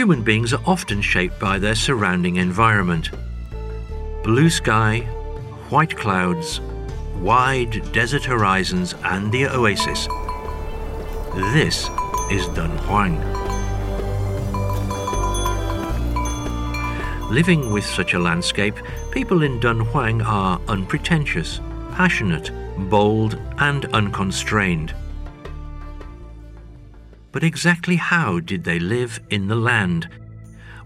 Human beings are often shaped by their surrounding environment. Blue sky, white clouds, wide desert horizons, and the oasis. This is Dunhuang. Living with such a landscape, people in Dunhuang are unpretentious, passionate, bold, and unconstrained. But exactly how did they live in the land?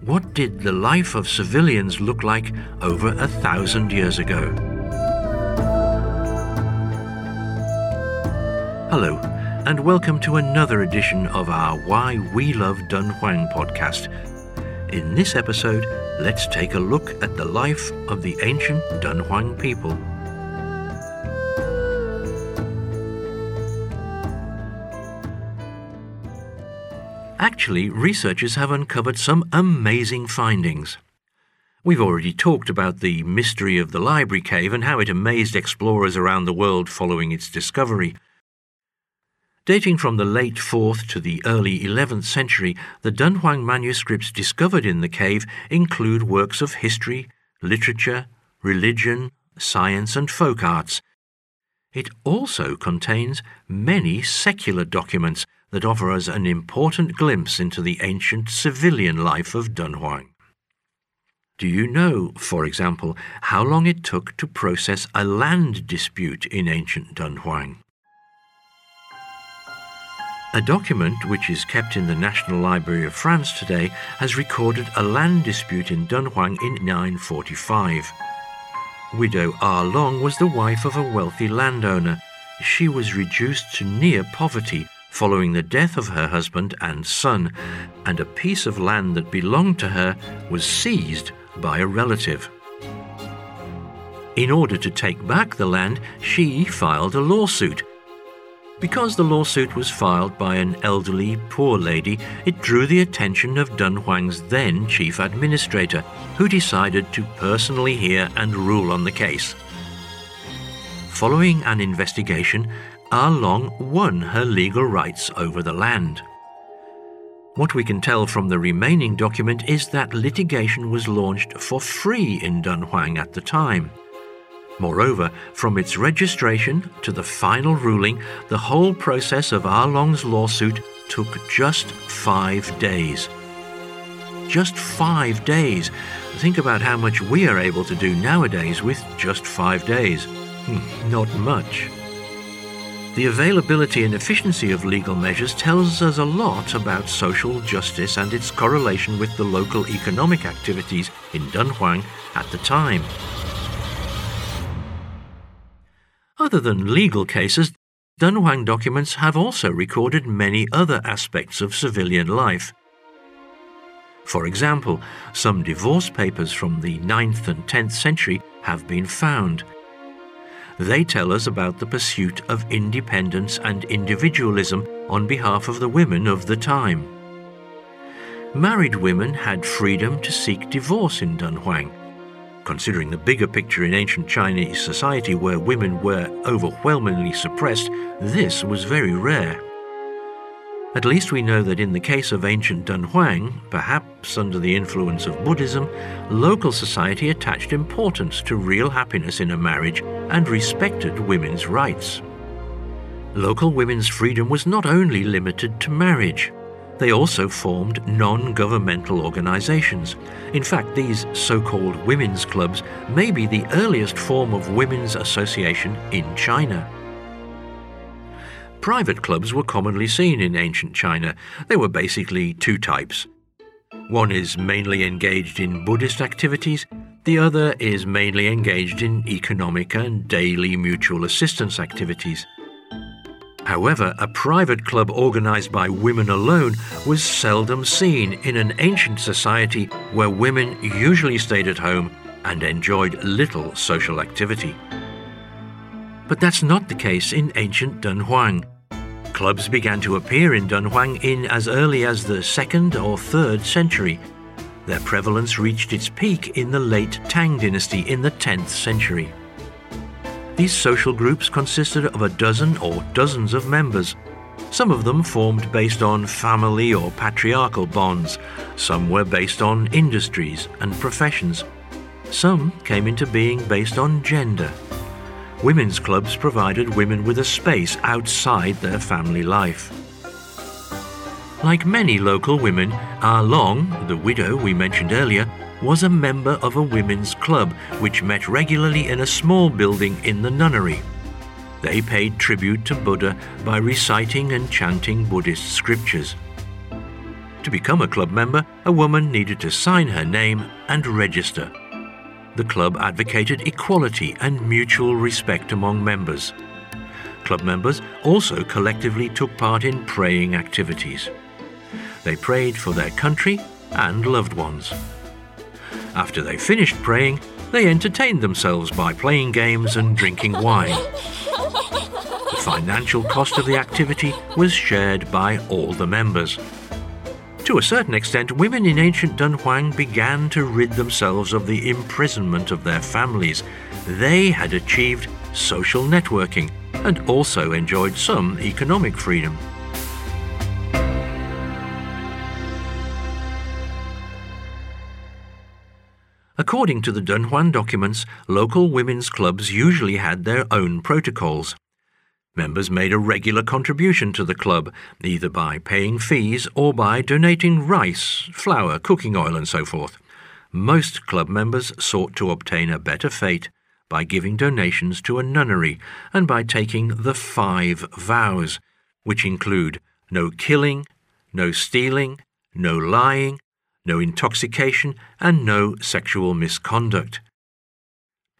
What did the life of civilians look like over a thousand years ago? Hello, and welcome to another edition of our Why We Love Dunhuang podcast. In this episode, let's take a look at the life of the ancient Dunhuang people. Actually, researchers have uncovered some amazing findings. We've already talked about the mystery of the library cave and how it amazed explorers around the world following its discovery. Dating from the late 4th to the early 11th century, the Dunhuang manuscripts discovered in the cave include works of history, literature, religion, science, and folk arts. It also contains many secular documents that offer us an important glimpse into the ancient civilian life of Dunhuang. Do you know, for example, how long it took to process a land dispute in ancient Dunhuang? A document which is kept in the National Library of France today has recorded a land dispute in Dunhuang in 945. Widow Ah Long was the wife of a wealthy landowner. She was reduced to near poverty following the death of her husband and son, and a piece of land that belonged to her was seized by a relative. In order to take back the land, she filed a lawsuit. Because the lawsuit was filed by an elderly, poor lady, it drew the attention of Dunhuang's then chief administrator, who decided to personally hear and rule on the case. Following an investigation, Ah Long won her legal rights over the land. What we can tell from the remaining document is that litigation was launched for free in Dunhuang at the time. Moreover, from its registration to the final ruling, the whole process of Ah Long's lawsuit took just five days. Just five days. Think about how much we are able to do nowadays with just five days. Hmm, not much. The availability and efficiency of legal measures tells us a lot about social justice and its correlation with the local economic activities in Dunhuang at the time. Other than legal cases, Dunhuang documents have also recorded many other aspects of civilian life. For example, some divorce papers from the 9th and 10th century have been found they tell us about the pursuit of independence and individualism on behalf of the women of the time. Married women had freedom to seek divorce in Dunhuang. Considering the bigger picture in ancient Chinese society where women were overwhelmingly suppressed, this was very rare. At least we know that in the case of ancient Dunhuang, perhaps under the influence of Buddhism, local society attached importance to real happiness in a marriage and respected women's rights. Local women's freedom was not only limited to marriage, they also formed non governmental organizations. In fact, these so called women's clubs may be the earliest form of women's association in China. Private clubs were commonly seen in ancient China. There were basically two types. One is mainly engaged in Buddhist activities, the other is mainly engaged in economic and daily mutual assistance activities. However, a private club organized by women alone was seldom seen in an ancient society where women usually stayed at home and enjoyed little social activity. But that's not the case in ancient Dunhuang. Clubs began to appear in Dunhuang in as early as the 2nd or 3rd century. Their prevalence reached its peak in the late Tang dynasty in the 10th century. These social groups consisted of a dozen or dozens of members. Some of them formed based on family or patriarchal bonds. Some were based on industries and professions. Some came into being based on gender. Women's clubs provided women with a space outside their family life. Like many local women, Ah Long, the widow we mentioned earlier, was a member of a women's club which met regularly in a small building in the nunnery. They paid tribute to Buddha by reciting and chanting Buddhist scriptures. To become a club member, a woman needed to sign her name and register. The club advocated equality and mutual respect among members. Club members also collectively took part in praying activities. They prayed for their country and loved ones. After they finished praying, they entertained themselves by playing games and drinking wine. The financial cost of the activity was shared by all the members. To a certain extent, women in ancient Dunhuang began to rid themselves of the imprisonment of their families. They had achieved social networking and also enjoyed some economic freedom. According to the Dunhuang documents, local women's clubs usually had their own protocols. Members made a regular contribution to the club, either by paying fees or by donating rice, flour, cooking oil, and so forth. Most club members sought to obtain a better fate by giving donations to a nunnery and by taking the five vows, which include no killing, no stealing, no lying, no intoxication, and no sexual misconduct.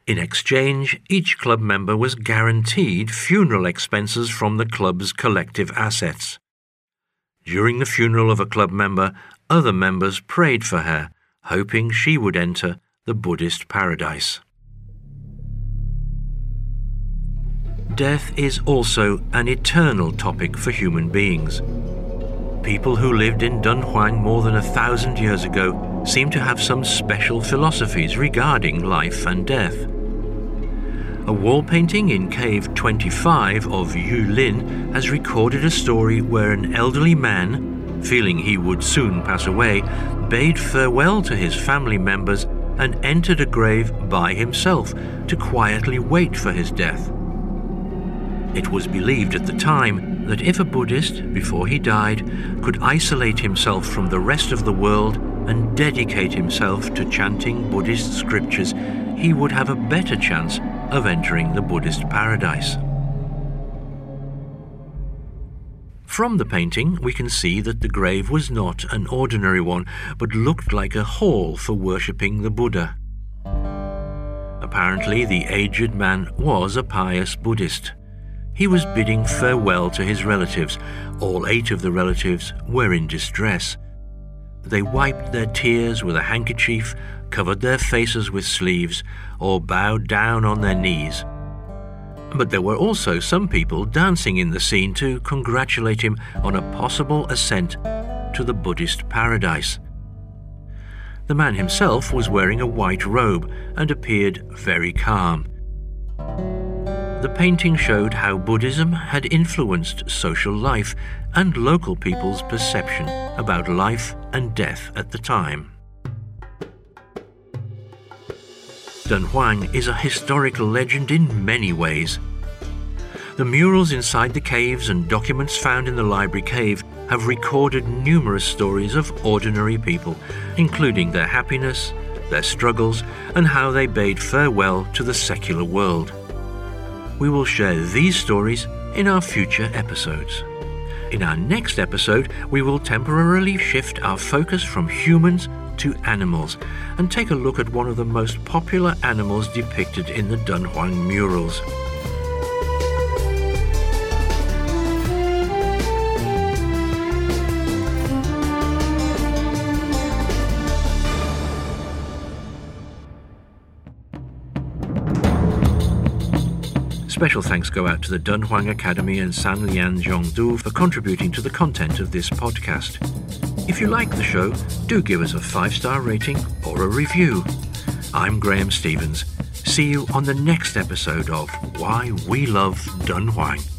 In exchange, each club member was guaranteed funeral expenses from the club's collective assets. During the funeral of a club member, other members prayed for her, hoping she would enter the Buddhist paradise. Death is also an eternal topic for human beings. People who lived in Dunhuang more than a thousand years ago seem to have some special philosophies regarding life and death. A wall painting in Cave 25 of Yulin has recorded a story where an elderly man, feeling he would soon pass away, bade farewell to his family members and entered a grave by himself to quietly wait for his death. It was believed at the time that if a Buddhist, before he died, could isolate himself from the rest of the world and dedicate himself to chanting Buddhist scriptures, he would have a better chance of entering the Buddhist paradise. From the painting, we can see that the grave was not an ordinary one, but looked like a hall for worshipping the Buddha. Apparently, the aged man was a pious Buddhist. He was bidding farewell to his relatives. All eight of the relatives were in distress. They wiped their tears with a handkerchief, covered their faces with sleeves, or bowed down on their knees. But there were also some people dancing in the scene to congratulate him on a possible ascent to the Buddhist paradise. The man himself was wearing a white robe and appeared very calm the painting showed how Buddhism had influenced social life and local people's perception about life and death at the time. Dunhuang is a historical legend in many ways. The murals inside the caves and documents found in the library cave have recorded numerous stories of ordinary people, including their happiness, their struggles, and how they bade farewell to the secular world we will share these stories in our future episodes. In our next episode, we will temporarily shift our focus from humans to animals and take a look at one of the most popular animals depicted in the Dunhuang murals. Special thanks go out to the Dunhuang Academy and Sanlian Zhongdu for contributing to the content of this podcast. If you like the show, do give us a five star rating or a review. I'm Graham Stevens. See you on the next episode of Why We Love Dunhuang.